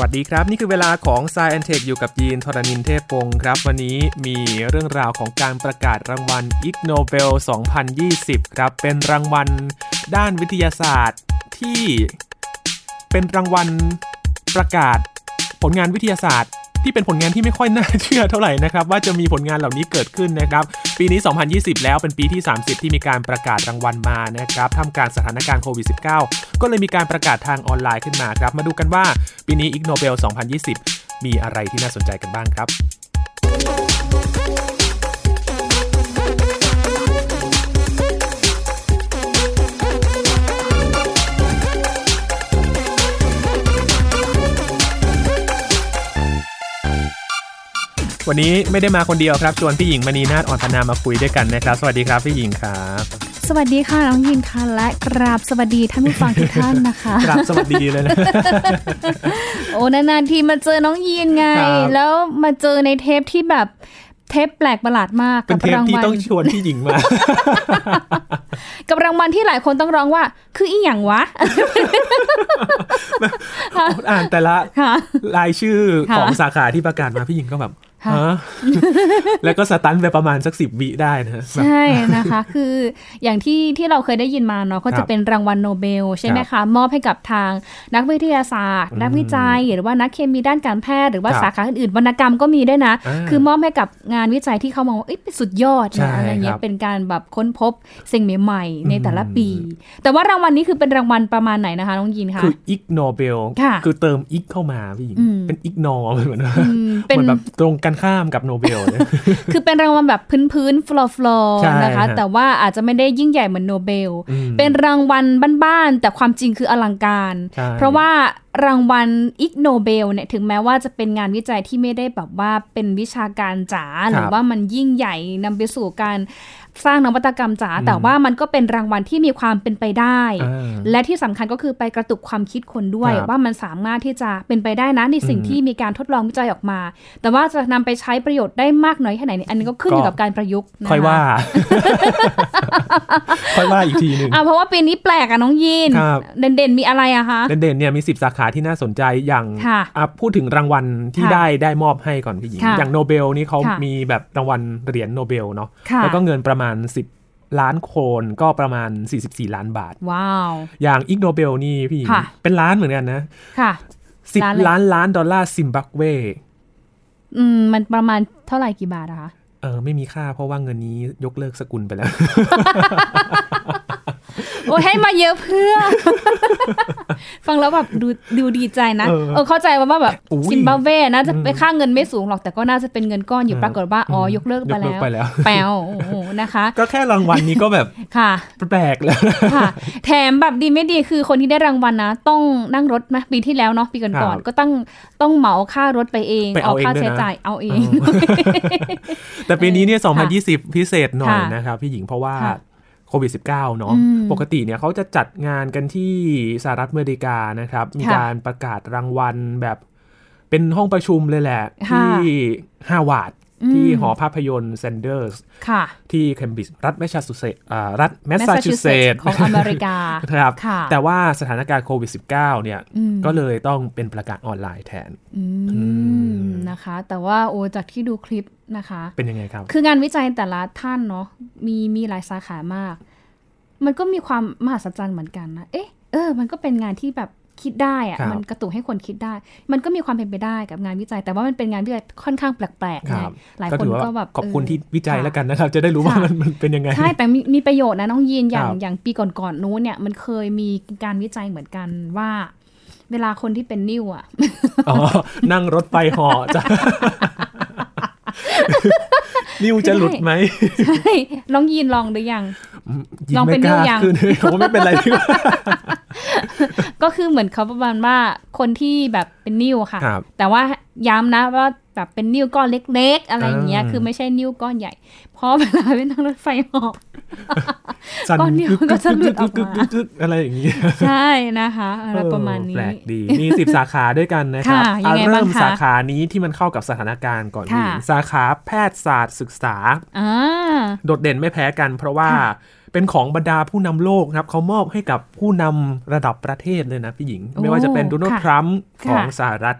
สวัสดีครับ นี่คือเวลาของ s ซแอนเทคอยู่กับยีนทรณินเทพพงครับ วันนี้มีเรื่องราวของการประกาศรางวัลอิกโนเบล 2020 ครับ เป็นรางวัลด้านวิทยาศาสตร์ที่เป็นรางวัลประกาศผลงานวิทยาศาสตร์ ที่เป็นผลงานที่ไม่ค่อยน่าเชื่อเท่าไหร่นะครับว่าจะมีผลงานเหล่านี้เกิดขึ้นนะครับปีนี้ 2020 แล้วเป็นปีที่ 30 ที่มีการประกาศรางวัลมานะครับท่ามกลางสถานการณ์โควิด -19 ก็เลยมีการประกาศทางออนไลน์ขึ้นมาครับมาดูกันว่าปีนี้อิกโนเบล 2020 มีอะไรที่น่าสนใจกันบ้างครับ วันนี้ไม่ได้มาคนเดียวครับชวนพี่หญิงมณีนาฏอ่อนพนามาคุยด้วยกันนะครับ สวัสดีครับพี่หญิงครับสวัสดีค่ะน้องยินค่ะและกราบสวัสดีท่านผู้ฟังทุกท่านนะคะครับสวัสดีเลยนะโอ้นานๆทีมาเจอน้องยินไงครับแล้วมาเจอในเทปที่แบบเทปแปลกประหลาดมากเป็นกัเทปรางที่วัลต้องชวนพี่หญิงมา กับรางวัลที่หลายคนต้องร้องว่า คืออีหยังวะ อ่านแต่ละค่ะรายชื่อค่ะของสาขาที่ประกาศมาพี่หญิงก็แบบค่ะฮะ แล้วก็ stun ไปประมาณสักสิบวิได้นะแบบใช่นะคะ คืออย่างที่ที่เราเคยได้ยินมาเนาะก็จะครับเป็นรางวัลโนเบลใช่ไหมคะครับมอบให้กับทางนักวิทยาศาสตร์อืมนักวิจัย หรือว่านักเคมีด้านการแพทย์หรือว่าครับสาขาอื่นๆวรรณกรรมก็มีด้วยนะอ่าคือมอบให้กับงานวิจัยที่เขามองว่าเอ้ยเป็นสุดยอดใช่นะอะไรเงี้ยครับเป็นการแบบค้นพบสิ่งใหม่ๆในแต่ละปีอืมแต่ว่ารางวัลนี้คือเป็นรางวัลประมาณไหนนะคะน้องยินคะคืออิกโนเบลค่ะคือเติมอิกเข้ามาพี่หญิงอืมเป็นอิกนอเหมือนอืมเป็นเหมือนแบบตรงกันข้ามกับโนเบลเนี่ยคือเป็นรางวัลแบบพื้นๆฟลอฟลอใช่นะคะฮะแต่ว่าอาจจะไม่ได้ยิ่งใหญ่เหมือนโนเบลอืมเป็นรางวัลบ้านๆแต่ความจริงคืออลังการใช่เพราะว่า รางวัลอิกโนเบลเนี่ยถึงแม้ว่าจะเป็นงานวิจัยที่ไม่ได้แบบว่าเป็นวิชาการจ๋าหรือว่ามันยิ่งใหญ่นำไปสู่การสร้างนวัตกรรมจ๋าแต่ว่ามันก็เป็นรางวัลที่มีความเป็นไปได้อ่าและที่สำคัญก็คือไปกระตุกความคิดคนด้วยครับว่ามันสามารถที่จะเป็นไปได้นะในสิ่งอืมที่มีการทดลองวิจัยออกมา แต่ว่าจะนำไปใช้ประโยชน์ได้มากน้อยแค่ไหนเนี่ยอันนี้ก็ขึ้นอยู่ก็กับการประยุกต์นะคะค่อยว่า ค่อยว่าอีกทีหนึ่งอะเพราะว่าปีนี้แปลกอะน้องยีนครับเด่นๆมีอะไรอะคะเด่นๆเนี่ยมี10สาขาที่น่าสนใจอย่างค่ะอะพูดถึงรางวัลที่ค่ะได้ได้มอบให้ก่อนพี่หญิงค่ะอย่างโนเบลนี่เขาค่ะมีแบบรางวัลเหรียญโนเบลเนาะค่ะแล้วก็เงินประมาณ 10 ล้านโครนก็ประมาณ 44 ล้านบาท ว้าว อย่างอิกโนเบลนี่พี่หญิงค่ะเป็นล้านเหมือนกันนะค่ะสิบล้านเลยล้านล้านดอลลาร์ซิมบับเวอืมมันประมาณเท่าไหร่กี่บาทอะคะเออไม่มีค่าเพราะว่าเงินนี้ยกเลิกสกุลไปแล้ว โอ้ยให้มาเยอะเพื่อ ฟังแล้วแบบดูดูดีใจนะ เออเออเข้าใจว่าแบบอุ้ยซิมบับเวน่าจะอืมไปค่าเงินไม่สูงหรอกแต่ก็น่าจะเป็นเงินก้อนอยู่เออปรากฏว่าอ๋อยกเลิกไปยกเลิกแล้วไปแล้วแปลวโอ้โหนะคะ ก็แค่รางวัลนี้ก็แบบค่ะแปลกแล้วค่ะ แถมแบบดีไม่ดีคือคนที่ได้รางวัลนะ ต้องนั่งรถนะปีที่แล้วเนาะปีก่อนครัๆบก็ต้องต้องเหมาค่ารถไปเองไปเอาเองค่าด้วยใช้นะจ่ายเอาเอง แต่ปีนี้เนี่ยค่ะ2020 พิเศษหน่อยค่ะนะครับพี่หญิงเพราะว่าค่ะ โควิด -19 เนาะอืมปกติเนี่ยเขาจะจัดงานกันที่สหรัฐอเมริกานะครับ มีค่ะการประกาศรางวัลแบบเป็นห้องประชุมเลยแหละค่ะที่ฮาวาดอืม ที่หอภาพยนตร์แซนเดอร์สค่ะที่เคมบริดจ์รัฐแมสซาชูเซตส์อ่ารัฐแมสซาชูเซต Massachusetts ของอเมริกาครับค่ะแต่ว่าสถานการณ์โควิด -19 เนี่ยอืมก็เลยต้องเป็นประกาศออนไลน์แทนอือืมมนะคะ แต่ว่าโอ้จากที่ดูคลิปนะคะ เป็นยังไงครับ คืองานวิจัยแต่ละท่านเนาะมีมีหลายสาขามาก มันก็มีความมหัศจรรย์เหมือนกันนะเอ๊ะเออ มันก็เป็นงานที่แบบ คิดได้อะครับมันกระตุกให้คนคิดได้ มันก็มีความเป็นไปได้กับงานวิจัย แต่ว่ามันเป็นงานวิจัยค่อนข้างแปลกๆคไงรับหลายก็คนถือว่าก็แบบขอบคุณเที่วิจัยค่ะแล้วกันนะครับ จะได้รู้ว่าค่ะมันมันเป็นยังไง ใช่ แต่มีมีประโยชน์นะน้องยีนอย่างครับอย่างปีก่อนๆนู้นเนี่ยมันเคยมีการวิจัยเหมือนกันว่าเวลาคนที่เป็นนิ่วอะอ๋อนั่งรถไฟเหอจะ นิ้วจะหลุดไหมใช่น้องยีนลองหรือยังยิ้ลองมเป็ไม่นกล้านิ้วยังขึ้นผมว่าไม่เป็นไรดีกว่าก็คือเหมือนเขาประมาณว่าคนที่แบบเป็นนิ่วค่ะครับแต่ว่าย้ำนะว่าแบบเป็นนิ้วก้อนเล็ก ๆ อะไรอย่างเงี้ยอ่าคือไม่ใช่นิ้วก้อนใหญ่เพราะเวลาไปนั่งรถไฟเหอก สั่นก้อนนิ้วก็จะหลุดออกมากึกๆๆๆๆอะไรอย่างนี้ ใช่นะคะอะไรประมาณเออนี้แปลกดี มีสิบสาขาด้วยกันนะครับค่ะยังไงเอาบ้างเริ่มคะสาขานี้ที่มันเข้ากับสถานการณ์ก่อนค่ะนี่สาขาแพทยศาสตร์ศึกษาอ่าโดดเด่นไม่แพ้กัน เพราะว่าค่ะไปเป็นของบรรดาผู้นำโลกครับเขามอบให้กับผู้นำระดับประเทศเลยนะพี่หญิง ไม่ว่าจะเป็นโดนัลด์ทรัมป์ของสหรัฐ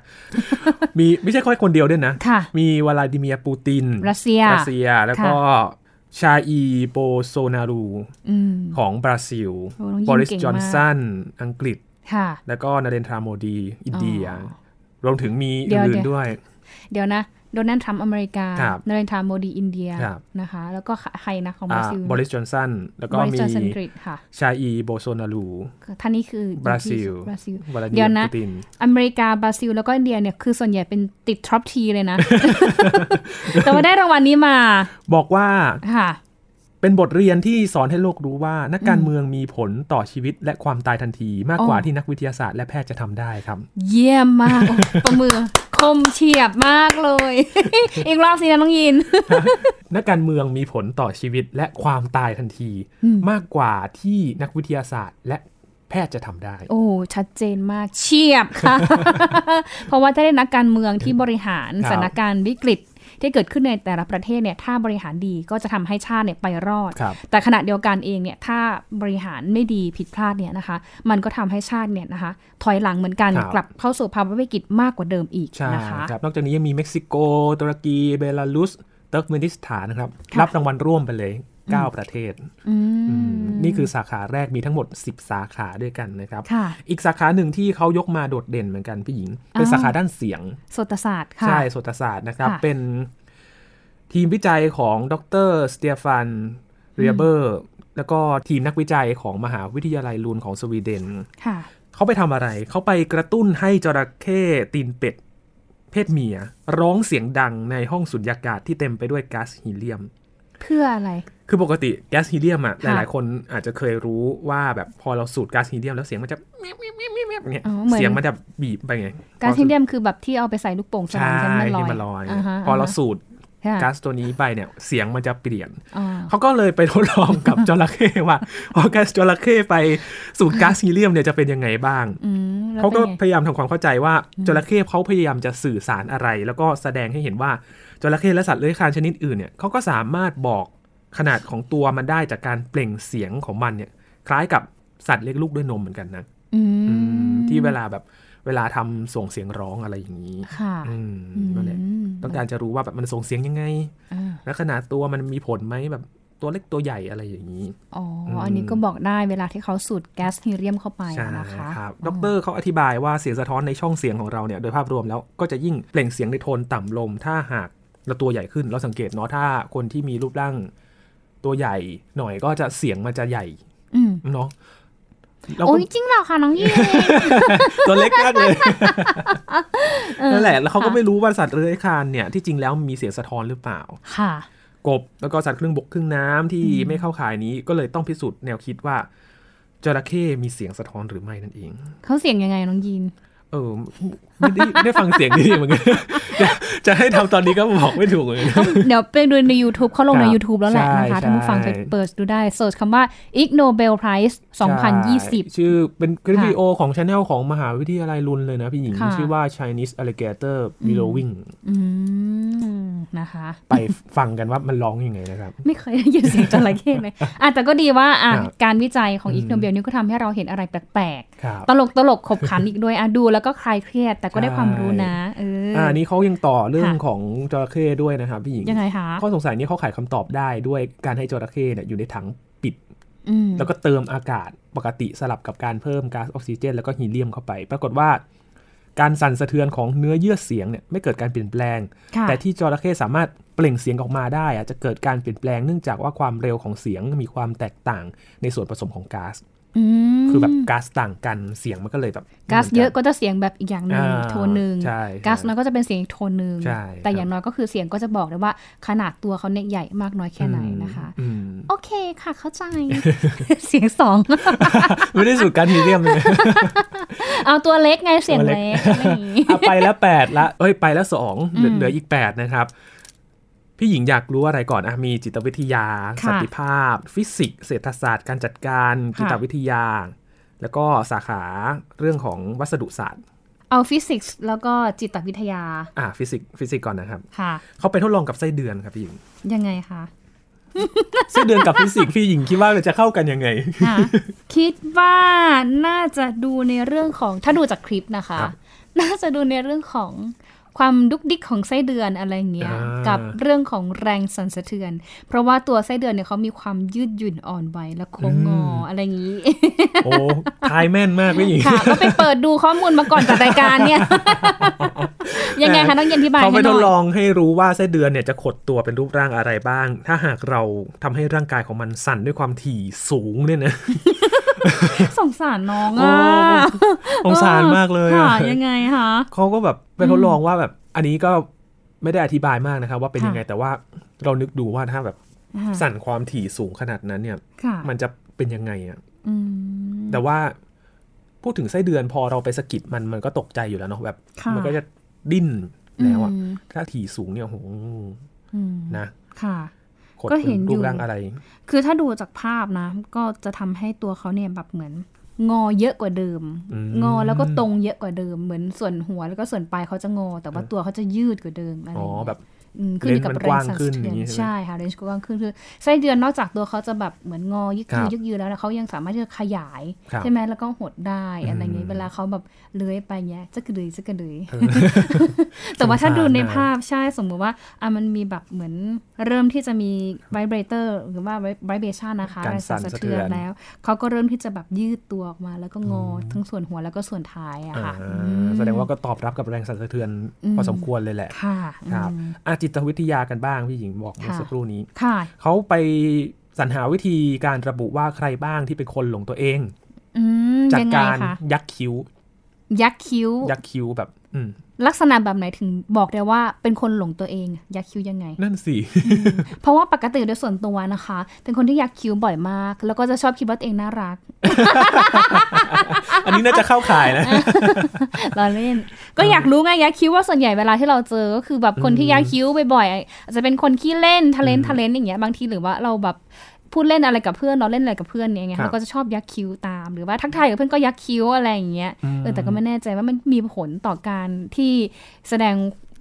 มีไม่ใช่แค่คนเดียวด้วยนะ มีวลาดิเมียร์ปูติน รัสเซียรัสเซียแล้วก็ ชาอีร์ โบลโซนารูของบราซิล บอริส จอห์นสัน อังกฤษ แล้วก็นาเรนทราโมดี อินเดีย รวมถึงมีอื่นด้วย เดี๋ยวนะ โดนัลด์ทรัมป์อเมริกานาเรนทราโมดีอินเดียนะคะ แล้วก็ใครนะของบราซิลบอริสจอห์นสันแล้วก็มีชาอีร์ โบลโซนารูท่านนี้คือบราซิลเดี๋ยวนะ อเมริกาบราซิล แล้วก็อินเดียเนี่ยคือส่วนใหญ่เป็นติด top three เลยนะ แต่ว่าได้รางวัลนี้มา บอกว่าค่ะ เป็นบทเรียนที่สอนให้โลกรู้ว่า นักการเมืองมีผลต่อชีวิตและความตายทันทีมากกว่าที่นักวิทยาศาสตร์และแพทย์จะทำได้ครับ เยี่ยมมากประมือคมเฉียบมากเลย อีกรอบสินะน้องยิน นักการเมืองมีผลต่อชีวิตและความตายทันที มากกว่าที่นักวิทยาศาสตร์ และแพทย์จะทำได้ โอ้ชัดเจนมากเฉียบค่ะ เพราะว่าถ้าได้นักการเมืองที่บริหารสถานการณ์วิกฤต ที่เกิดขึ้นในแต่ละประเทศเนี่ยถ้าบริหารดีก็จะทำให้ชาติเนี่ยไปรอด แต่ขณะเดียวกันเองเนี่ยถ้าบริหารไม่ดีผิดพลาดเนี่ยนะคะ มันก็ทำให้ชาติเนี่ยนะคะถอยหลังเหมือนกันกลับเข้าสู่ภาวะวิกฤตมากกว่าเดิมอีกนะคะครับนอกจากนี้ยังมีเม็กซิโกตุรกีเบลารุสเติร์กเมนิสถานนะครับรับรางวัลร่วมไปเลย 9 ประเทศ นี่คือสาขาแรกมีทั้งหมด 10 สาขาด้วยกันนะครับ อีกสาขาหนึ่งที่เขายกมาโดดเด่นเหมือนกันพี่หญิง เป็นสาขาด้านเสียงโสตศาสตร์ใช่โสตศาสตร์นะครับเป็นทีมวิจัยของดรสเตียฟันเรียเบอร์แล้วก็ทีมนักวิจัยของมหาวิทยาลัยลูนของสวีเดนเขาไปทำอะไร เขาไปกระตุ้นให้จระเข้ตีนเป็ด เพศเมีย ร้องเสียงดังในห้องสุญญากาศที่เต็มไปด้วยก๊าซฮีเลียม เพื่ออะไร คือปกติแก๊สฮีเลียมอะหลายๆคนอาจจะเคยรู้ว่าแบบพอเราสูดก๊าซฮีเลียมแล้วเสียงมันจะเงี้ยเสียงมันจะบีบไปไงก๊าซฮีเลียมคือแบบที่เอาไปใส่ลูกโป่งใช่ที่มันลอย พอเราสูดก๊าซตัวนี้ไปเนี่ยเสียงมันจะเปลี่ยน เขาก็เลยไปทดลองกับจระเข้ว่าพอก๊าซจระเข้ไปสูดก๊าซฮีเลียมเนี่ยจะเป็นยังไงบ้าง เขาก็พยายามทำความเข้าใจว่าจระเข้เขาพยายามจะสื่อสารอะไร แล้วก็แสดงให้เห็นว่า จระเข้และสัตว์เลื้อยคลานชนิดอื่นเนี่ยเขาก็สามารถบอกขนาดของตัวมันได้จากการเปล่งเสียงของมันเนี่ย คล้ายกับสัตว์เลี้ยงลูกด้วยนมเหมือนกันนะที่เวลาแบบเวลาทำส่งเสียงร้องอะไรอย่างนี้ ค่ะนั่นแหละต้องการจะรู้ว่าแบบมันส่งเสียงยังไง และขนาดตัวมันมีผลไหมแบบตัวเล็กตัวใหญ่อะไรอย่างนี้ อ๋อ อันนี้ก็บอกได้เวลาที่เขาสูดแก๊สฮีเลียมเข้าไปนะคะครับดรเขาอธิบายว่าเสียงสะท้อนในช่องเสียงของเราเนี่ย โดยภาพรวมแล้วก็จะยิ่งเปล่งเสียงในโทนต่ำลมถ้าหาก เราตัวใหญ่ขึ้นเราสังเกตเนาะถ้าคนที่มีรูปร่างตัวใหญ่หน่อยก็จะเสียงมันจะใหญ่เนาะโอ้ยจริงเหรอคะน้องยีตัวเล็กมากเลยนั่นแหละ แล้วเขาก็ไม่รู้ว่าสัตว์เลื้อยคลานเนี่ยที่จริงแล้วมีเสียงสะท้อนหรือเปล่า ค่ะ กบแล้วก็สัตว์ครึ่งบกครึ่งน้ำที่ไม่เข้าข่ายนี้ก็เลยต้องพิสูจน์แนวคิดว่าจระเข้มีเสียงสะท้อนหรือไม่นั่นเอง เขาเสียงยังไงน้องยีน เออไม่ได้ได้ฟังเสียงดีเหมือนกันจะให้ทำตอนนี้ก็บอกไม่ถูกเลยเดี๋ยวไปดูใน YouTube เขาลงใน YouTube แล้วแหละนะคะท่านผู้ฟังไปเปิดดูได้เสิร์ชคำว่า Ig Nobel Prize 2020 ชื่อเป็นคลิปวิดีโอของช anel ของมหาวิทยาลัยลุนเลยนะพี่หญิง ชื่อว่า Chinese Alligator Billowing นะคะ ไปฟังกันว่ามันร้องยังไงนะครับ ไม่เคยได้ยินเสียงจระเข้เลยอะแต่ก็ดีว่าอะการวิจัยของอีกโนเบลนี่ก็ทำให้เราเห็นอะไรแปลกๆ ตลกตลกขบขันอีกด้วยอะดูแล้วก็คลายเครียด แต่ก็ได้ความรู้นะ เอออ่านี้เขายังต่อเรื่องของจระเข้ด้วยนะครับพี่หญิงยังไงคะข้อสงสัยนี้เขาไขคำตอบได้ด้วยการให้จระเข้เนี่ยอยู่ในถังปิดแล้วก็เติมอากาศปกติสลับกับการเพิ่มก๊าซออกซิเจน แล้วก็ฮีเลียมเข้าไป ปรากฏว่าการสั่นสะเทือนของเนื้อเยื่อเสียงเนี่ยไม่เกิดการเปลี่ยนแปลง แต่ที่จระเข้สามารถ เปล่งเสียงออกมาได้อะจะเกิดการเปลี่ยนแปลงเนื่องจากว่าความเร็วของเสียงมีความแตกต่างในส่วนผสมของก๊าซคือแบบก๊าซต่างกันเสียงมันก็เลยแบบก๊าซเยอะก็จะเสียงแบบอีกอย่างหนึ่งโทนหนึ่งก๊าซน้อยก็จะเป็นเสียงอีกโทนหนึ่งแต่อย่างน้อยก็คือเสียงก็จะบอกได้ว่าขนาดตัวเขาเนี่ยใหญ่มากน้อยแค่ไหนนะคะโอเคค่ะเข้าใจเสียงสองไม่ได้สูดการทีเรียมเลยเอาตัวเล็กไงเสียงเล็กไปแล้วแปดละเอ้ยไปแล้วสองเหลืออีกแปดนะครับ พี่หญิงอยากรู้อะไรก่อนอะมีจิตวิทยา สันติภาพ ฟิสิกส์เศรษฐศาสตร์การจัดการจิตวิทยา แล้วก็สาขาเรื่องของวัสดุศาสตร์ เอาฟิสิกส์แล้วก็จิตวิทยา อ่าฟิสิกส์ฟิสิกส์ก่อนนะครับค่ะเขาไปทดลองกับไส้เดือนครับพี่หญิง ยังไงคะไส้เดือนกับฟิสิกส์พี่หญิงคิดว่าจะเข้ากันยังไงค่ะคิดว่าน่าจะดูในเรื่องของถ้าดูจากคลิปนะคะครับน่าจะดูในเรื่องของ ความดุกดิกของไส้เดือนอะไรเงี้ยอ่ากักับเรื่องของแรงสั่นสะเทือน เพราะว่าตัวไส้เดือนเนี่ยเขามีความยืดหยุ่นอ่อนไหวและโค้งงออะไรอย่างนี้ โอ้ทายแม่นมากพี่หญิงค่ะก็ไปเปิดดูข้อมูลมาก่อนจัดรายการเนี่ย ยังไงคะต้องเย็นที่บายเขาไปให้หทน่ดอยลองให้รู้ว่าไส้เดือนเนี่ยจะขดตัวเป็นรูปร่างอะไรบ้าง ถ้าหากเราทำให้ร่างกายของมันสั่นด้วยความถี่สูงเนี่ยนะ สงสารน้องโอ้อะสงสารมากเลยค่ะอะยังไงคะเขาก็แบบไปทดลองว่าแบบอันนี้ก็ไม่ได้อธิบายมากนะครับว่าเป็นยังไงแต่ว่าเรานึกดูว่าถ้าแบบค่ะสั่นความถี่สูงขนาดนั้นเนี่ยค่ะมันจะเป็นยังไงอะอืมแต่ว่าพูดถึงไส้เดือนพอเราไปสะกิดมันมันก็ตกใจอยู่แล้วเนาะแบบค่ะมันก็จะดิ้นแล้วอะอืมถ้าถี่สูงเนี่ยโหอืมนะค่ะขด ก็เห็นป็อยู่รูปร่างอะไร คือถ้าดูจากภาพนะ ก็จะทำให้ตัวเขาเนี่ยแบบเหมือน งอเยอะกว่าเดิมอืมงอแล้วก็ตรงเยอะกว่าเดิม เหมือนส่วนหัวแล้วก็ส่วนปลายเขาจะงอ แต่ว่าตัวเขาจะยืดกว่าเดิมอะไรออ๋อย่างเงี้ยแบบอืม ขึ้นอยู่กับเลนส์มันแรงสั่นกว้างขึ้นสะอเทือนย่างงี้ใช่ไหมใช่ค่ะเรนจ์กว้างขึ้นคือไส้เดือนนอกจากตัวเขาจะแบบเหมือนงอยึกครัยืบยึกยือแล้วนะเขายังสามารถที่จะขยายครับใช่ไหมแล้วก็หดได้อะไรอย่างอืงี้มเวลาเขาแบบเลื้อยไปเงี้ยจะกระดือจะกระดือเออแต่ว่าถ้าสงสารดูในนะภาพใช่สมมุติว่าอะมันมีแบบเหมือนเริ่มที่จะมี vibrator หรือว่า vibration นะคะการแรงสั่นสั่นสะสะเทืเทืออนนแล้วเขาก็เริ่มที่จะแบบยืดตัวออกมา แล้วก็งออทั้งส่วนหัวแล้วก็ส่วนท้ายอะอ่าค่ะอืมแสดงว่าก็ตอบรับกับแรงสั่นสะเทือนอืมพอสมควรเลยแหละค่ะครับอืมอาจิตวิทยากันบ้างพี่หญิงบอกเมื่อค่ะสักครู่นี้ค่ะเขาไปสรรหาวิธีการระบุว่าใครบ้างที่เป็นคนหลงตัวเองอืมจากยังไงการคะยักคิ้ว ยักษ์คิ้ว ยักคิ้วแบบอืมลักษณะแบบไหนถึงบอกได้ว่าเป็นคนหลงตัวเอง ยักษ์คิ้วยังไง นั่นสิ เพราะว่าปกติโดยส่วนตัวนะคะ เป็นคนที่ยักคิ้วบ่อยมาก แล้วก็จะชอบคิดว่าตัวเองน่ารักอั นนี้น่าจะเข้าข่ายนะเราเล่น ก็อยากรู้ไงยักคิ้วว่าส่วนใหญ่เวลาที่เราเจอก็คือแบบคนที่ยักคิ้วบ่อยๆอาจจะเป็นคนขี้เล่นทะเลนอืมทะเลนอย่างเงี้ยบางทีหรือว่าเราแบบพูดเล่นอะไรกับเพื่อนเราเล่นอะไรกับเพื่อนเนี่ยไงครับเราก็จะชอบยักคิ้วตาม หรือว่าทักทายกับเพื่อนก็ยักคิ้วอะไรอย่างเงี้ยมเออแต่ก็ไม่แน่ใจว่ามันมีผลต่อการที่แสดง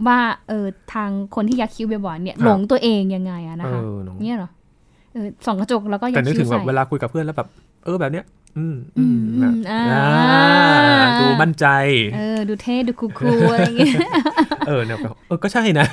ว่าเออทางคนที่ยักคิ้วบ่อยๆเนี่ยครับหลงตัวเองยังไงอะนะคะเออเนอะเนี่ยเหรอเออส่องกระจกแล้วก็ยัแต่กนึกคิ้ถึวงแบบใส่เวลาคุยกับเพื่อนแล้วแบบเออแบบเนี้ย อืมอือืมมแบบอ่าอ่าดูมั่นใจ เออ ดูเท่ ดูคูลๆอะไรอย่างเงี้ย เออเนี่ยแบบเออ ก็ใช่นะ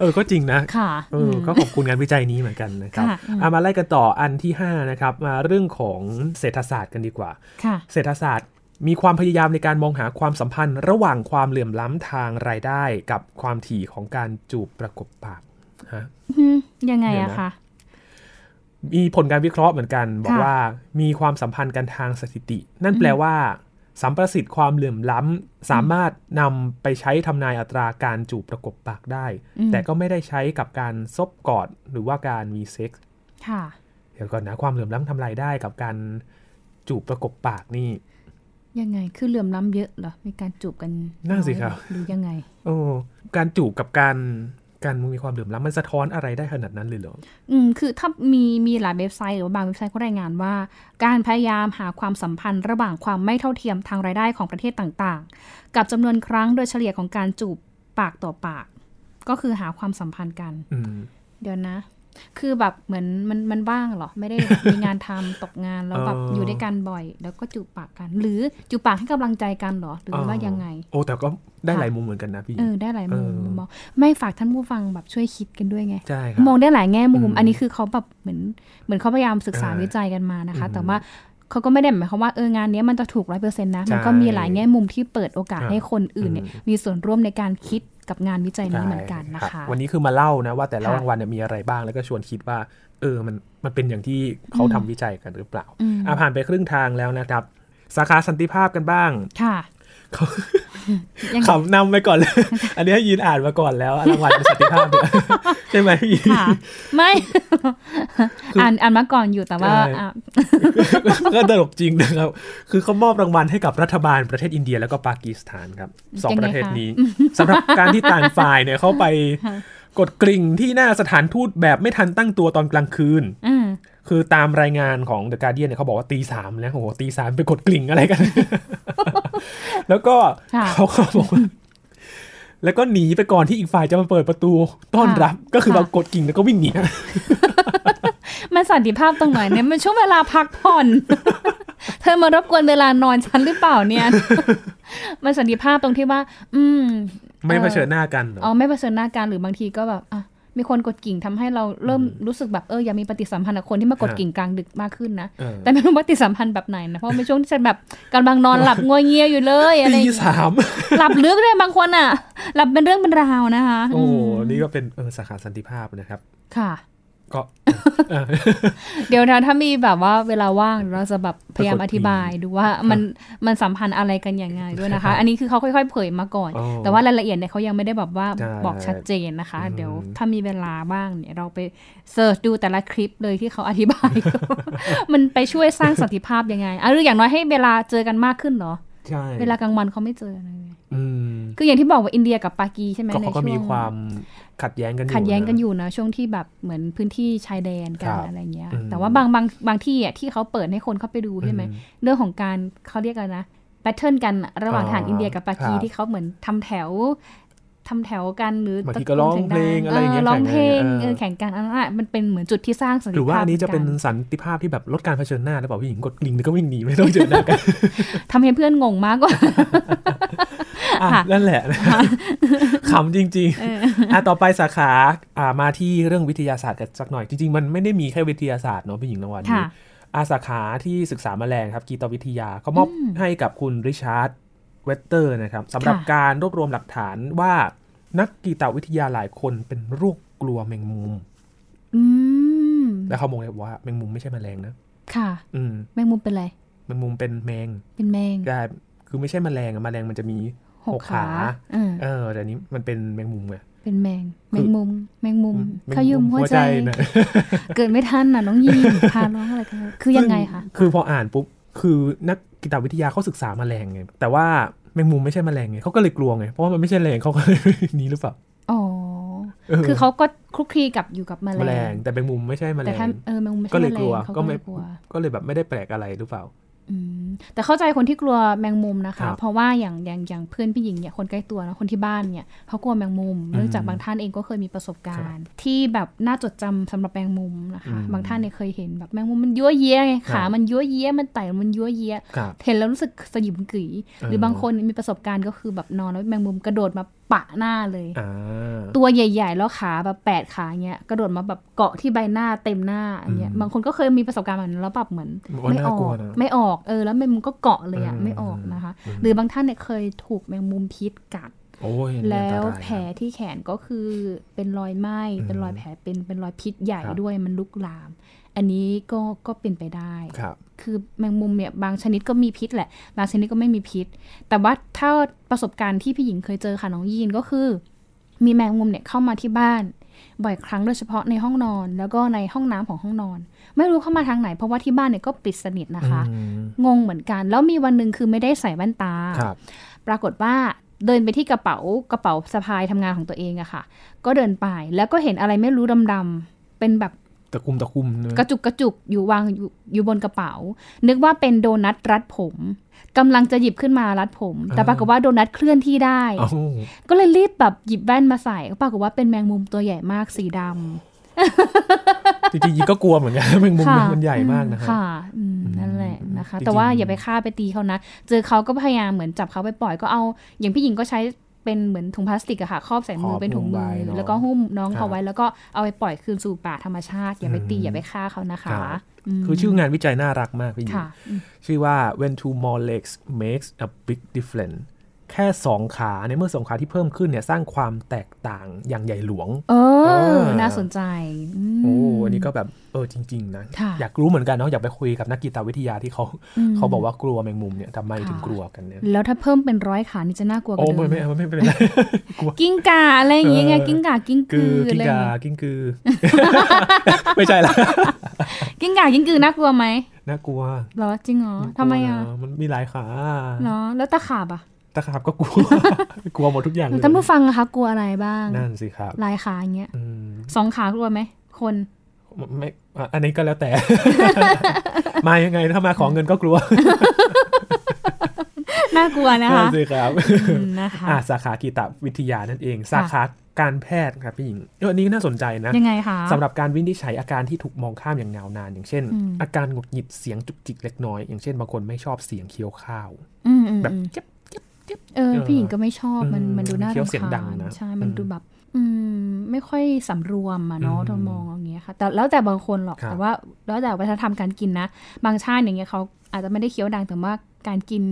เออ ก็จริงนะ ค่ะเอออ ก็ขอบคุณงานวิจัยนี้เหมือนกันนะครับค่ะอืมเอามาไล่กันต่ออันที่ 5 นะครับ มาเรื่องของเศรษฐศาสตร์กันดีกว่า ค่ะ เศรษฐศาสตร์มีความพยายามในการมองหาความสัมพันธ์ ระหว่างความเหลื่อมล้ำทางรายได้กับความถี่ของการจูบประกบปากฮะอืมยังไงเดี๋ยวอะนะคะ มีผลการวิเคราะห์เหมือนกัน บอกค่ะว่ามีความสัมพันธ์กันทางสถิติ นั่นแปลว่าสัมประสิทธิ์ความเหลื่อมล้ำสามารถนำไปใช้ทำนายอัตราการจูบประกบปากได้อืมแต่ก็ไม่ได้ใช้กับการซบกอดหรือว่าการมีเซ็กส์ค่ะเดี๋ยวก่อนนะความเหลื่อมล้ำทำลายได้กับการจูบประกบปากนี่ ยังไงคือเหลื่อมล้ำเยอะเหรอมีการจูบกันนั่นสิครับหรือยังไงโอ้การจูบกับการ การมีความเหลื่อมล้ำมันสะท้อนอะไรได้ขนาดนั้นเลยเหรอ อืม คือถ้ามีมีหลายเว็บไซต์หรือว่าบางเว็บไซต์ก็รายงานว่า การพยายามหาความสัมพันธ์ระหว่างความไม่เท่าเทียมทางรายได้ของประเทศต่างๆ กับจำนวนครั้งโดยเฉลี่ยของการจูบปากต่อปาก ก็คือหาความสัมพันธ์กันอืมเดี๋ยวนะ คือแบบเหมือนมันมันว่างเหรอ ไม่ได้มีงานทำตกงานแล้วแบบเออออยู่ด้วยกันบ่อย แล้วก็จูบปากกัน หรือจูบปากให้กำลังใจกันเหรอ หรือว่ายังไง โอ้แต่ก็ได้ค่ะหลายมุมเหมือนกันนะพี่เออได้หลายมุมเออมองไม่ฝากท่านผู้ฟังแบบช่วยคิดกันด้วยไงใช่ครับมองได้หลายแง่มุมอืมอันนี้คือเขาแบบเหมือนเหมือนเขาพยายามศึกษาอ่าวิจัยกันมานะคะอืมแต่ว่า เขาก็ไม่ได้หมายความว่าเอองานเนี้ยมันจะถูกร้อยเปอร์เซ็นต์นะ มันก็ใช่มีหลายแง่มุมที่เปิดโอกาสครับให้คนอื่นเนี่ยอืมมีส่วนร่วมในการคิดกับงานวิจัยนี้เหมือนกันนะรับคะ วันนี้คือมาเล่านะว่าแต่ละค่ะรางวัลเนี่ยมีอะไรบ้างแล้วก็ชวนคิดว่า เออมันมันเป็นอย่างที่เขาทำวิจัยกันหรือเปล่าอืมอะผ่านไปครึ่งทางแล้วนะครับ สาขาสันติภาพกันบ้างค่ะเขายังไงขำนำไปก่อนเลย อันนี้ให้ยืนอ่านมาก่อนแล้วรางวัลสันติภาพเนี่ยใช่ไหมพี่ค่ะไม่ อ่านอ่านมาก่อนอยู่แต่ว่าใช่อะก็ตลกจริงนะครับ คือเขามอบรางวัลให้กับรัฐบาลประเทศอินเดียแล้วก็ปากีสถานครับสองยังไงประเทศคะนี้สำหรับการที่ต่างฝ่ายเนี่ยเขาไปกดกริ่งที่หน้าสถานทูตแบบไม่ทันตั้งตัวตอนกลางคืนอืมคือตามรายงานของ The Guardian เนี่ยเขาบอกว่าตีสามแล้วโอ้โหตีสามไปกดกลิ่งอะไรกัน แล้วก็ค่ะเขาก็บอกว่าแล้วก็หนีไปก่อนที่อีกฝ่ายจะมาเปิดประตูต้อนรับ ก็คือค่ะมากดกิ่งแล้วก็วิ่งหนีมันสันติภาพตรงไหนเนี่ยมันช่วงเวลาพักผ่อน เธอมารบกวนเวลานอนฉันหรือเปล่าเนี่ย มันสันติภาพตรงที่ว่า อืม ไม่เผชิญหน้ากันเหรออ๋อไม่เผชิญหน้ากันหรือบางทีก็แบบอะ มีคนกดกิ่งทำให้เราเริ่มรู้สึกแบบเอออยากมีปฏิสัมพันธ์กับคนที่มากดกิ่งกลางดึกมากขึ้นนะเออแต่ไม่รู้ปฏิสัมพันธ์แบบไหนนะ เพราะเป็นช่วงที่ฉันแบบกำลังนอนหลับงัวเงียอยู่เลยอะไรอตีย่างเงี้ยสามหลับลึกเลยบางคนอะ หลับเป็นเรื่องเป็นราวนะคะ โอ้โหมนี่ก็เป็นเออสาขาสันติภาพนะครับ ค่ะ ก็เออเดี๋ยวนะถ้ามีแบบว่าเวลาว่างเราจะแบบพยายามปรากฏอธิบายดูว่ามันมันสัมพันธ์อะไรกันอย่างไงด้วยนะคะ อันนี้คือเขาค่อย ๆ เผยมาก่อนอ๋อแต่ว่ารายละเอียดเนี่ยเขายังไม่ได้แบบว่าใช่บอกชัดเจนนะคะอืมเดี๋ยวถ้ามีเวลาบ้างเนี่ยเราไปเสิร์ชดูแต่ละคลิปเลยที่เขาอธิบาย มันไปช่วยสร้างสันติภาพยังไงอะหรืออย่างน้อยให้เวลาเจอกันมากขึ้นเหรอใช่เวลากลางวันเขาไม่เจอเลยอืม คืออย่างที่บอกว่าอินเดียกับปากีใช่ไหมก็ในเขาก็ช่วมีงความขัดแย้งกันอยู่ขัดแย้งกันะอยู่นะช่วงที่แบบเหมือนพื้นที่ชายแดนกัคนรับอะไรเงี้ยอืมแต่ว่าบางบางบางที่อะที่เขาเปิดให้คนเข้าไปดูใช่ไหมอืเรื่องของการเขาเรียกอะไรนะแบทเทิลกันอะระหว่างอ๋อทหารอินเดียกับปากีครับที่เขาเหมือนทำแถว ทำแถวกันหรือบางทีก็ร้องเพลงอะไรอย่างเงี้ยร้องเพลงแข่งกันเออแข่งกันอันนั้นอะมันเป็นเหมือนจุดที่สร้างสันหติรือว่าภาพอันนี้จะเป็นหมืกัสันติภาพที่แบบลดการเผชิญหน้าหรือเปล่าผู้หญิงกดลิงก็วิ่งหนีไม่ต้องเจอหน้ากันทำให้เพื่อนงงมากกว่าอะค่ะนั่นแหละนะขำจริงๆอะต่อไปสาขาอ่ามาที่เรื่องวิทยาศาสตร์กันสักหน่อยจริงๆ มันไม่ได้มีแค่วิทยาศาสตร์เนาะพี่หญิงนวันนี้ค่ะอาสาขาที่ศึกษาแมลงครับกีฏวิทยาเขามอบให้กับคุณริชาร์ด เวสเตอร์นะครับสำหรับค่ะการรวบรวมหลักฐานว่านักกีฏวิทยาหลายคนเป็นโรคกลัวแมงมุมอืมแล้วเขามองเลยว่าแมงมุมไม่ใช่แมลงนะ ค่ะ อืมแมงมุมเป็นอะไรแมงมุมเป็นแมง เป็นแมงได้คือไม่ใช่แมลงอะแมลงมันจะมีหกหกขาขาเออเออแต่อันนี้มันเป็นแมงมุมไงเป็นแมง แมคืงอมุม แมงมุมแมงขยุมหัวใจนะเกิดไม่ทันน่ะน้องยีนพาน้องอะไรกันคือยังไงคะ คือพออ่านปุ๊บ คือนัก กีตวิทยาเขาศึกษาแมลงไงแต่ว่าแมงมุมไม่ใช่แมลงไงเขาก็เลยกลัวไงเพราะว่ามันไม่ใช่แมลงเขาก็เลยนี้หรือเปล่าอ๋อเออคือเขาก็คลุกคลีกับอยู่กับแมลแมลงงแต่แมงมุมไม่ใช่แมลแต่งถ้าเออแมงมุมไม่ก็ใช่เลแมยลกลัวงเขาก็ก็ไม่เลยกลัวก็เลยแบบไม่ได้แปลกอะไรหรือเปล่าอืม แต่เข้าใจคนที่กลัวแมงมุมนะครัคะบเพราะว่าอย่างอย่างอย่างเพื่อนพี่หญิงเนี่ยคนใกล้ตัวนะคนที่บ้านเนี่ยเขากลัวแมงมุมเนื่องจากบางท่านเองก็เคยมีประสบการณ์ ที่แบบน่าจดจำสำหรับแมงมุมนะคะอืมบางท่านเนี่ยเคยเห็นแบบแมงมุมมันยั่วเย้ยไงครัขาบมันยั่วเย้ยมันไต่มันยั่วเย้ยครับเห็นแล้วรู้สึกสยิมกรีหรือเออบางคนมีประสบการณ์ก็คือแบบนอนแล้วแมงมุมกระโดดมาปะหน้าเลยอ่าตัวใหญ่ ๆ แล้วขาแบบแปดขาเงี้ยกระโดดมาแบบเกาะที่ใบหน้าเต็มหน้าอันเงี้ยอืมบางคนก็เคยมีประสบการณ์แบบนั้นแล้วแบบเหมือนว่าไม่น่าออกลัวนะไม่ออกเออแล้วแมงมุมก็เกาะเลยอะอืมไม่ออกนะคะอืมหรือบางท่านเนี่ยเคยถูกแมงมุมพิษกัดโอ้ยอันนี้แล้วอันตรายแผลที่แขนก็คือเป็นรอยไหม้อืมเป็นรอยแผลเป็นเป็นรอยพิษใหญ่ครับด้วยมันลุกลาม อันนี้ก็ก็เป็นไปได้ครับคือแมงมุมเนี่ยบางชนิดก็มีพิษแหละ บางชนิดก็ไม่มีพิษ แต่ว่าถ้าประสบการณ์ที่พี่หญิงเคยเจอค่ะน้องยีนก็คือ มีแมงมุมเนี่ยเข้ามาที่บ้าน บ่อยครั้งโดยเฉพาะในห้องนอน แล้วก็ในห้องน้ำของห้องนอน ไม่รู้เข้ามาทางไหน เพราะว่าที่บ้านเนี่ยก็ปิดสนิทนะคะอืมงงเหมือนกัน แล้วมีวันหนึ่งคือไม่ได้ใส่แว่นตาครับปรากฏว่าเดินไปที่กระเป๋ากระเป๋าสะพายทำงานของตัวเองอะค่ะ ก็เดินไปแล้วก็เห็นอะไรไม่รู้ดำๆเป็นแบบตะคุ่มตะคุ่มนะกระจุกกระจุกอยู่วางอยู่อยู่บนกระเป๋า นึกว่าเป็นโดนัทรัดผมกำลังจะหยิบขึ้นมารัดผม แต่ปรากฏว่าโดนัทเคลื่อนที่ได้เอ้าก็เลยรีบแบบหยิบแว่นมาใส่ก็ปรากฏว่าเป็นแมงมุมตัวใหญ่มากสีดำ จริงๆก็กลัวเหมือนกันแมงมุมค่ะมันใหญ่มากนะฮะค่ะอืมนั่นแหละนะคะจริงๆแต่ว่าอย่าไปฆ่าไปตีเขานะ เจอเขาก็พยายามเหมือนจับเขาไปปล่อยก็เอา อย่างพี่หญิงก็ใช้เป็นเหมือนถุงพลาสติกอะค่ะครอบใส่มือเป็นถุงมือ แล้วก็หุ้มน้องเขาไว้ แล้วก็เอาไปปล่อยคืนสู่ป่าธรรมชาติ อย่าไปตีอย่าไปฆ่าเขานะคะมคือชื่องานวิจัยน่ารักมากพี่หญิงค่ะอืมชื่อว่า when two more legs makes a big difference แค่สองขาในเมื่อสองขาที่เพิ่มขึ้นเนี่ยสร้างความแตกต่างอย่างใหญ่หลวง เอเอออน่าสนใจมโอ้อันนี้ก็แบบเออจริง ๆนะค่ะอยากรู้เหมือนกันเนาะอยากไปคุยกับนักกีตวิทยาที่เขามเขาบอกว่ากลัวแมงมุมเนี่ยทำไมถึงค่ะกลัวกันเนี่ยแล้วถ้าเพิ่มเป็นร้อยขานี่จะน่ากลัวกโอ้ว่าเดิไม่มไม่ไม่ไม่เป็นไรกิ้งก่าอะไรอย่างเงี้ยไงเออกิ้งก่ากิ้งคืกืออกิ้อะงไรอย่ากางเงี้ยกิ้งกือ ไม่ใช่ละกิ้งก่ากิ้งกือน่ากลัวไหมน่ากลัวเหรอจริงเหรอทำไมอะกลัวนมันมีหลายขาเนาะแล้วตะขาบอะ ตะขาบก็กลัว กลัวหมดทุกอย่างเลยท่านผู้ฟังอะคะกลัวอะไรบ้าง นั่นสิครับ ลายขาอย่างเงี้ยอืมสองขากลัวไหม คนไม่อะอันนี้ก็แล้วแต่ มายังไงถ้ามาขอเงินก็กลัว น่ากลัวนะคะสิครับนะคะอ่าสาขากีตวิทยานั่นเอง สาขาการแพทย์ครับพี่หญิงเอออันนี้น่าสนใจนะ ยังไงคะสำหรับการวินิจฉัยอาการที่ถูกมองข้ามอย่างยาวนาน อย่างเช่นอืมอาการหงุดหงิดเสียงจุกจิกเล็กน้อย อย่างเช่นบางคนไม่ชอบเสียงเคี้ยวข้าวอืมอืมแบบอืมเจ็บ เจ็บเจ็บเออพี่หญิงก็ไม่ชอบมันอืมมันดูน่าเคี้ยวรำเสียงดัคางญนะใช่มันอืมดูแบบ อืม ไม่ค่อยสำรวมอะเนาะอืมเรามองอย่างเงี้ยค่ะ แต่แล้วแต่บางคนหรอกครับแต่ว่าแล้วแต่วัฒนธรรมการกินนะ บางชาติอย่างเงี้ยเขาอาจจะไม่ได้เคี้ยวดังแต่ว่าการกิน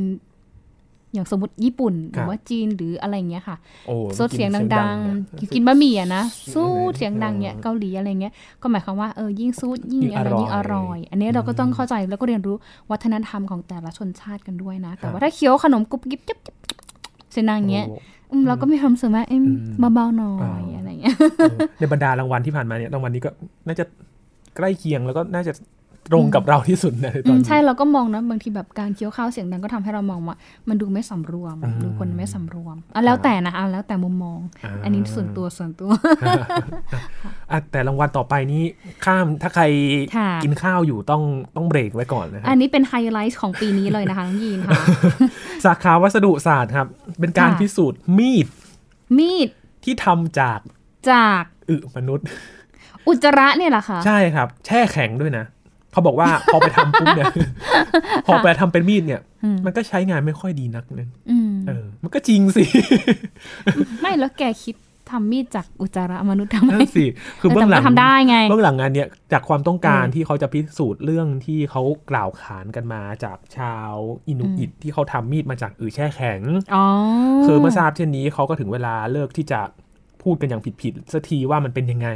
อย่างสมมติญี่ปุ่นหรือว่าจีนหรืออะไรอย่างเงี้ยค่ะโอ้ซดเสียงกินดังเนี่ยๆกินบะหมี่อะนะสู้เออเสียงดังเนี่ยเกาหลีอะไรเงี้ยก็หมายความว่าเออยิ่งสู้ยิ่งยิ่งอะไรอร่อยยิ่งอร่อย อันนี้เราก็ต้องเข้าใจแล้วก็เรียนรู้วัฒนธรรมของแต่ละชนชาติกันด้วยนะ แต่ว่าถ้าเคี้ยวขนมกรุบกริบจิ๊บจิ๊บจิ๊บเสียงดังอย่างเงี้ยโอ้อืมเราก็มีความรู้สึกว่าเอ้ยอืมเบาๆหน่อยอ่าอะไรเงี้ยเออในบรรดารางวัลที่ผ่านมาเนี่ยรางวัลนี้ก็น่าจะใกล้เคียงแล้วก็น่าจะ ตรงกับเราที่สุดนะในตอือนมนี้ใช่เราก็มองนะบางทีแบบการเคี้ยวข้าวเสียงดังก็ทำให้เรามองว่า มันดูไม่สำรวมอืมดูคนไม่สำรวมอะแล้วแต่นะอะแล้วแต่มุมมองาอันนี้ส่วนตัวส่วนตัวอะแต่รางวัลต่อไปนี้ข้ามถ้าใครค่ะกินข้าวอยู่ต้องต้องเบรกไว้ก่อนนะคอัรันบนี้เป็นไฮไลท์ของปีนี้เลยนะคะน้องยีนค่ะสาขาวัสดุศาสตร์ครับ เป็นการค่ะพิสูจน์มีด มีดที่ทำจากจากอึมนุษย์อุจจาระเนี่ยแหละค่ะ ใช่ครับ แช่แข็งด้วยนะ เขาบอกว่าพอไปทำปุ๊บเนี่ยพอไปทำเป็นมีดเนี่ยอืมมันก็ใช้งานไม่ค่อยดีนักนึงอืมเออ มันก็จริงสิ ไม่แล้วแกคิดทำมีดจากอุจจาระมนุษย์ทำไมนั่นสิ คือแต่เบื้องหลังมันก็ทำได้ไง เบื้องหลังงานเนี่ยจากความต้องการเออที่เขาจะพิสูจน์เรื่องที่เขากล่าวขานกันมาจากชาวอินูอิตที่เขาทำมีดมาจากอือแช่แข็งอ๋อคือเมื่อทราบเช่นนี้เขาก็ถึงเวลาเลิกที่จะ พูดกันอย่างผิดๆสักทีว่ามันเป็นยังไง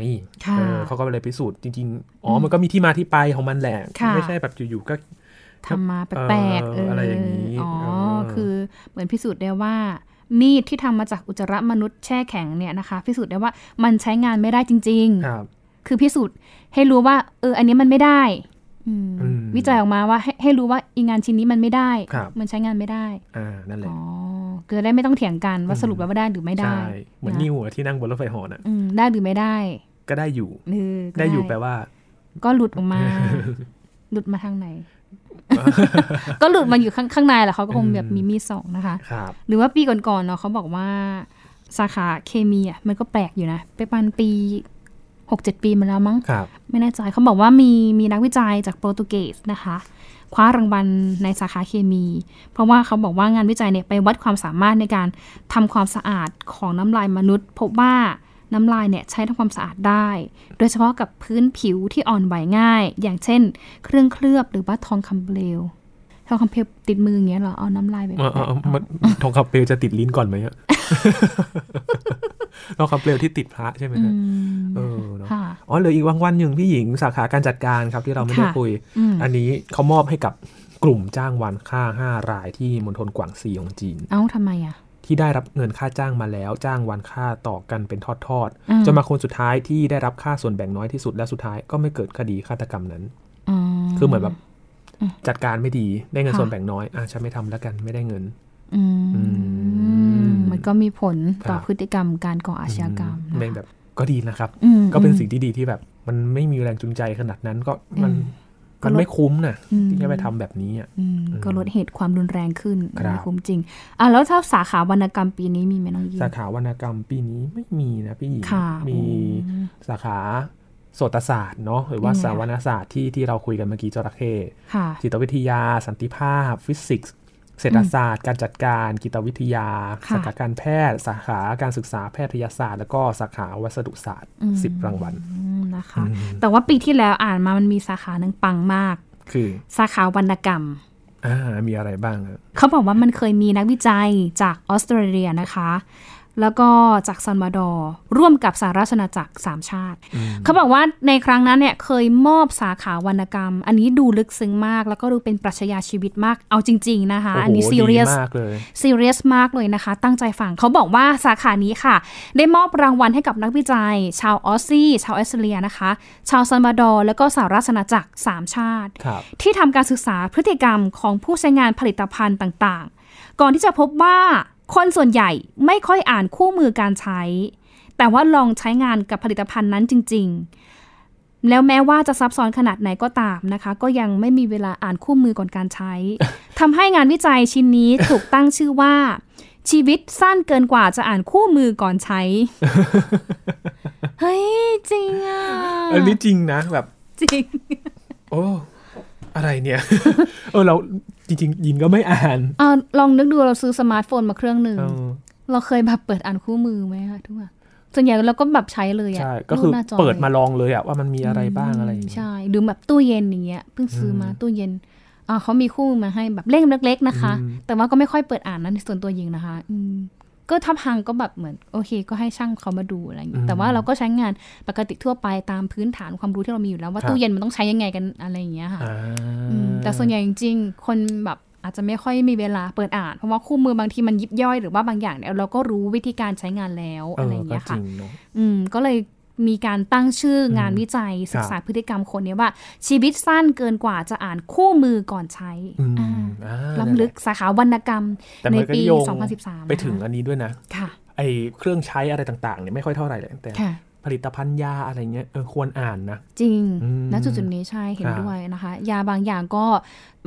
ค่ะเออเขาก็เลยพิสูจน์จริงๆ อ๋อ มันก็มีที่มาที่ไปของมันแหละค่ะไม่ใช่แบบอยู่ๆก็ทำมาแปลกๆเอออะไรอย่างนี้ อ๋อเออคือเหมือนพิสูจน์ได้ว่ามีดที่ทำมาจากอุจจาระมนุษย์แช่แข็งเนี่ยนะคะ พิสูจน์ได้ว่ามันใช้งานไม่ได้จริงครับๆคือพิสูจน์ให้รู้ว่า เออ อันนี้มันไม่ได้อืมอืม วิจัยออกมาว่าให้ให้รู้ว่าอีงานชิ้นนี้มันไม่ได้ครับมันใช้งานไม่ได้อ่านั่นแหละอ๋อคือจะได้ไม่ต้องเถียงกันว่าอืมสรุปแล้วว่าได้หรือไม่ได้ใช่เหมือนนะนิวอะที่นั่งบนรถไฟเหอน่ะอืมได้หรือไม่ได้ ก็ได้อยู่เออก็ได้อยู่แปลว่า ก็หลุดออกมา หลุดมาทางไหน ก็หลุดมาอยู่ข้างข้างในแหละเขาก็คงแบบมีมีดสองนะคะครับหรือว่าปีก่อนๆเนาะเขาบอกว่าสาขาเคมีอะมันก็แปลกอยู่นะไปประมาณปี หกเจ็ดปีมาแล้วมั้งครับไม่แน่ใจเขาบอกว่ามีมีนักวิจัยจากโปรตุเกสนะคะ คว้ารางวัลในสาขาเคมี เพราะว่าเขาบอกว่างานวิจัยเนี่ยไปวัดความสามารถในการทำความสะอาดของน้ำลายมนุษย์ พบว่าน้ำลายเนี่ยใช้ทำความสะอาดได้ โดยเฉพาะกับพื้นผิวที่อ่อนไหวง่าย อย่างเช่น เครื่องเคลือบหรือว่าทองคำเปลว ทองคำเปลวติดมืออย่างเงี้ยเหรอ เอาน้ำลายไปเออเออเออมันทองคำเปลวจะติดลิ้นก่อนไหมอะทองคำเปลวที่ติดพระใช่ไหมอืฮะมเออเนอะค่ะอ๋อเหลืออีกรางวัลหนึ่งพี่หญิงสาขาการจัดการครับที่เราไม่ได้ค่ะคุยอืมอันนี้เขามอบให้กับกลุ่มจ้างวันค่า5รายที่มณฑลกวางซีของจีน เอ้าทำไมอะที่ได้รับเงินค่าจ้างมาแล้วจ้างวันค่าต่อกันเป็นทอดอืมๆจนมาคนสุดท้ายที่ได้รับค่าส่วนแบ่งน้อยที่สุดและสุดท้ายก็ไม่เกิดคดีฆาตกรรมนั้นอืมคือเหมือนแบบอืม จัดการไม่ดีได้เงินค่ะส่วนแบ่งน้อยอะฉันไม่ทำแล้วกันไม่ได้เงินอืมอืมมันก็มีผลต่อครับพฤติกรรมการก่ออาชญากรรมอืไม่นะคะแบบก็ดีนะครับอืมก็เป็นอืมสิ่งที่ดีที่แบบ มันไม่มีแรงจูงใจขนาดนั้นก็มันอืมมันไม่คุ้มนะอืมที่จะไปทำแบบนี้อะอืมก็ลดเหตุความรุนแรงขึ้นครับไม่คุ้มจริงอะแล้วถ้าสาขาวรรณกรรมปีนี้มีไหมน้องยีสาขาวรรณกรรมปีนี้ไม่มีนะพี่หญิงค่ะมีอืมสาขา โสตศาสตร์เนาะหรือว่าอืมสาวนศาสตร์ที่ที่เราคุยกันเมื่อกี้จระเข้ค่ะจิตวิทยา สันติภาพ ฟิสิกส์เศรษฐศาสตร์ การจัดการกิตวิทยาค่ะสาขาการแพทย์ สาขาการศึกษาแพทยศาสตร์ แล้วก็สาขาวัสดุศาสตร์อืมสิบรางวัลอืมนะคะอืมแต่ว่าปีที่แล้วอ่านมามันมีสาขาหนึ่งปังมาก คือสาขาวรรณกรรมอ่ามีอะไรบ้างอะเขาบอกว่ามันเคยมีนักวิจัยจากออสเตรเลียนะคะ แล้วก็จากซัลวาดอร์ร่วมกับสหราชอาณาจักรสามชาติอืมเขาบอกว่าในครั้งนั้นเนี่ยเคยมอบสาขาวรรณกรรม อันนี้ดูลึกซึ้งมาก แล้วก็ดูเป็นปรัชญาชีวิตมากเอาจริง ๆนะคะโอ้โหอันนี้ซีดีเรียสมากเลยซีเรียสมากเลยนะคะ ตั้งใจฟังเขาบอกว่าสาขานี้ค่ะ ได้มอบรางวัลให้กับนักวิจัย ชาว Aussie ชาวออสเตรเลียนะคะ ชาวซัลวาดอร์แล้วก็สหราชอาณาจักรสามชาติครับที่ทำการศึกษาพฤติกรรมของผู้ใช้งานผลิตภัณฑ์ต่างๆ ก่อนที่จะพบว่า คนส่วนใหญ่ไม่ค่อยอ่านคู่มือการใช้ แต่ว่าลองใช้งานกับผลิตภัณฑ์นั้นจริงแล้วแม้ว่าจะซับซ้อนขนาดไหนก็ตามนะคะ ก็ยังไม่มีเวลาอ่านคู่มือก่อนการใช้ ทำให้งานวิจัยชิ้นนี้ถูกตั้งชื่อว่า ชีวิตสั้นเกินกว่าจะอ่านคู่มือก่อนใช้ เฮ้ย จริงอะ อันนี้จริงนะแบบ จริง โอ้ อะไรเนี่ยเออเราจริงๆยินก็ไม่อ่านเอาลองนึกดูเราซื้อสมาร์ทโฟนมาเครื่องหนึ่งเออเราเคยแบบเปิดอ่านคู่มือไหมคะทุกอย่างส่วนใหญ่เราก็แบบใช้เลยอะใช่ก็คือรูปหน้าจเปิดมาลองเลยอะว่ามันมีอะไรบ้างอะไรอย่างเงี้ยใช่หรือแบบตู้เย็นอย่างเงี้ยเพิ่งซื้อมาตู้เย็นอ่าเขามีคู่มือมาให้แบบเล่มเล็ก ๆ นะคะอืมแต่ว่าก็ไม่ค่อยเปิดอ่านนะในส่วนตัวยิงนะคะ อืม ก็ถ้าพังก็แบบเหมือนโอเค ก็ให้ช่างเขามาดูอะไรอย่างเงี้ยแต่ว่าเราก็ใช้งานปกติทั่วไปตามพื้นฐานความรู้ที่เรามีอยู่แล้ว ว่าตู้เย็นมันต้องใช้ยังไงกันอะไรอย่างเงี้ยค่ะอ่าอืมแต่ส่วนใหญ่จริงๆคนแบบอาจจะไม่ค่อยมีเวลาเปิดอ่าน เพราะว่าคู่มือบางทีมันยิบย่อยหรือว่าบางอย่างเนี่ยเราก็รู้วิธีการใช้งานแล้วเออะไรออย่างก็เงี้ยจค่ะริงเนาะอืมก็เลย มีการตั้งชื่องานวิจัยศึกษาพฤติกรรมคนเนี้ว่า ชีวิตสั้นเกินกว่าจะอ่านคู่มือก่อนใช้อืมอ่าอ่าล้ำลึกสาขาวรรณกรรมแต่ในมันก็ปีโยง2013 ไปถึงอันนี้ด้วยนะ ค่ะ ไอ้เครื่องใช้อะไรต่างๆเนี่ยไม่ค่อยเท่าไหร่เลยแต่ค่ะ ผลิตภัณฑ์ยาอะไรเงี้ยเออควรอ่านนะ จริงอืมณจุดจุดๆนี้ใช่เห็นครับด้วยนะคะ ยาบางอย่างก็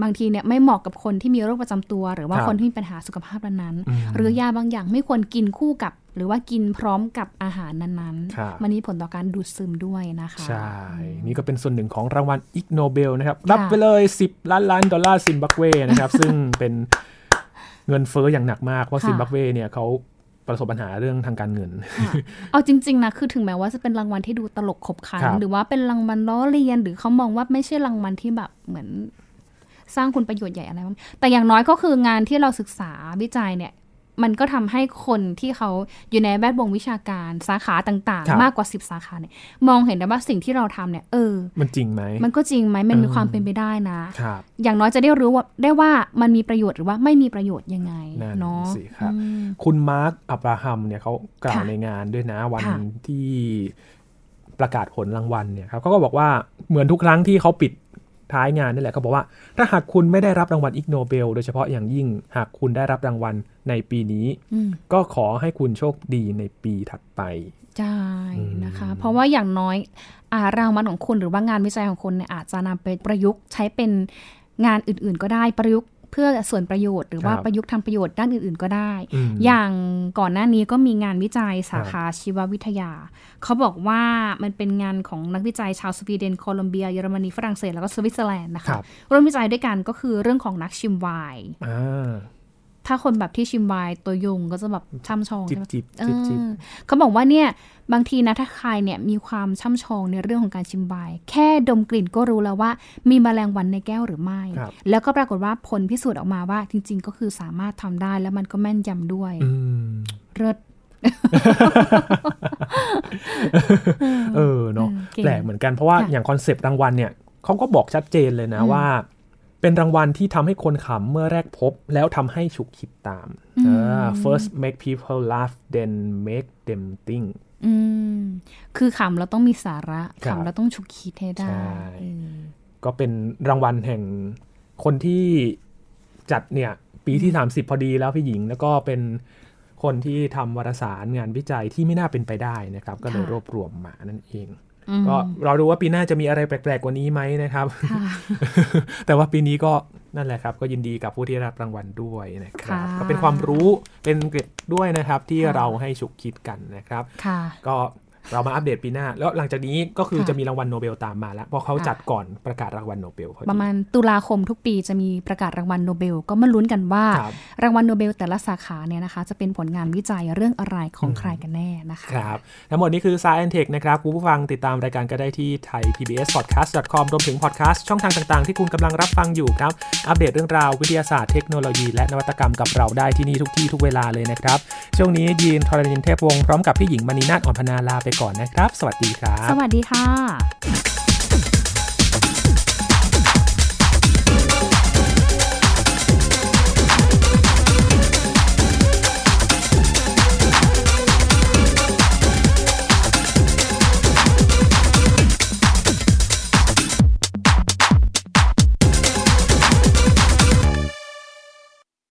บางทีเนี่ยไม่เหมาะกับคนที่มีโรคประจำตัว หรือว่าครับคนที่มีปัญหาสุขภาพนั้นๆอืมหรือยาบางอย่างไม่ควรกินคู่กับ หรือว่ากินพร้อมกับอาหารนั้นครับๆมันมีผลต่อการดูดซึมด้วยนะคะ ใช่ นี่ก็เป็นส่วนหนึ่งของรางวัลอิกโนเบลนะครับ รับไปเลย 10 ล้านล้านดอลลาร์ซิมบับเวนะครับ ซึ่งเป็นเงินเฟ้ออย่างหนักมากเพราะค่ะซิมบับเวเนี่ยเขา ประสบปัญหาเรื่องทางการเงินค่ะเอาจริง ๆ นะ คือถึงแม้ว่าจะเป็นรางวัลที่ดูตลกขบขันครับหรือว่าเป็นรางวัลล้อเลียน หรือเขามองว่าไม่ใช่รางวัลที่แบบเหมือนสร้างคุณประโยชน์ใหญ่อะไรบ้างแต่อย่างน้อยก็คืองานที่เราศึกษาวิจัยเนี่ย มันก็ทำให้คนที่เขาอยู่ในแวดวงวิชาการสาขาต่างครับๆมากกว่า 10 สาขาเนี่ยมองเห็นได้ว่าสิ่งที่เราทำเนี่ยเออ มันจริงไหมมันก็จริงไหมมันมีเออความเป็นไปได้นะครับอย่างน้อยจะได้รู้ว่าได้ว่ามันมีประโยชน์หรือว่าไม่มีประโยชน์ยังไงนั่นเนาะสิครับอืมคุณมาร์คอับราฮัมเนี่ยเขากล่าวค่ะในงานด้วยนะวันค่ะที่ประกาศผลรางวัลเนี่ยครับเขาก็บอกว่าเหมือนทุกครั้งที่เขาปิด ท้ายงานนี่แหละเขาบอกว่า ถ้าหากคุณไม่ได้รับรางวัลอิกโนเบลโดยเฉพาะอย่างยิ่งหากคุณได้รับรางวัลในปีนี้อืมก็ขอให้คุณโชคดีในปีถัดไปใช่อืมนะคะ เพราะว่าอย่างน้อยอารางวัลของคุณหรือว่างานวิจัยของคุณเนี่ยอาจจะนำไปประยุกต์ใช้เป็นงานอื่นๆ ก็ได้ประยุกต์ เพื่อส่วนประโยชน์หรือว่าครับประยุกต์ทำประโยชน์ด้านอื่นๆก็ได้อืมอย่างก่อนหน้านี้ก็มีงานวิจัยสาขาชีววิทยา เขาบอกว่ามันเป็นงานของนักวิจัยชาวสวีเดนโคลอมเบียเยอรมนีฝรั่งเศสแล้วก็สวิตเซอร์แลนด์นะคคะรับร่วมวิจัยด้วยกันก็คือเรื่องของนักชิมไวน์อ่าถ้าคนแบบที่ชิมไวน์ตัวยงก็จะแบบช่ำชองจิบใช่ไหมจิบเอจิบจิบอเขาบอกว่าเนี่ย บางทีนะถ้าใครเนี่ยมีความช่ำชองในเรื่องของการชิมไวน์แค่ดมกลิ่นก็รู้แล้วว่า มีแมลงวันในแก้วหรือไม่ครับแล้วก็ปรากฏว่าผลพิสูจน์ออกมาว่า จริง ๆ ก็คือสามารถทำได้แล้วมันก็แม่นยำด้วยอืมเลิศเออเนาะอืมเก่งแปลกเหมือนกันเพราะว่าค่ะอย่าง concept รางวัลเนี่ยเขาก็บอกชัดเจนเลยนะอืมว่า เป็นรางวัลที่ทำให้คนขำเมื่อแรกพบ แล้วทำให้ฉุกคิดตามอ่า first make people laugh then make them think อืม คือขำเราต้องมีสาระครับขำเราต้องฉุกคิดให้ได้ใช่เออก็เป็นรางวัลแห่งคนที่จัดเนี่ย ปีที่ 30 พอดีแล้วพี่หญิง แล้วก็เป็นคนที่ทำวารสารงานวิจัยที่ไม่น่าเป็นไปได้นะครับ ก็เลยรวบรวมมานั่นเองอืมก็เราดูว่าปีหน้าจะมีอะไรแปลกๆกว่านี้ไหมนะครับค่ะแต่ว่าปีนี้ก็ นั่นแหละครับ ก็ยินดีกับผู้ที่รับรางวัลด้วยนะครับค่ะก็เป็นความรู้เป็นเกร็ดด้วยนะครับที่ค่ะเราให้ฉุกคิดกันนะครับค่ะก็ เรามาอัปเดตปีหน้า แล้วหลังจากนี้ก็คือค่ะจะมีรางวัลโนเบลตามมาแล้วเพราะเขาค่ะจัดก่อนประกาศรางวัลโนเบลพอดีประมาณตุลาคมทุกปีจะมีประกาศรางวัลโนเบล ก็มาลุ้นกันว่าครับรางวัลโนเบลแต่ละสาขาเนี่ยนะคะ จะเป็นผลงานวิจัยเรื่องอะไรของใครกันแน่นะคะครับทั้งหมดนี้คือ Science Tech นะครับคุณผู้ฟังติดตามรายการก็ได้ที่ thaipbspodcast.com รวมถึงพอดแคสต์ช่องทางต่างๆ ที่คุณกำลังรับฟังอยู่ครับอัปเดตเรื่องราววิทยาศาสตร์เทคโนโลยีและนวัตกรรมกับเราได้ที่นี่ทุกที่ทุกเวลาเลยนะครับช่วงนี้ยีนทรณินเทพวงศ์พร้อมกับพี่หญิงมณีนาฏอ่อนพนาลาไปก่อนนะครับ สวัสดีครับ สวัสดีค่ะ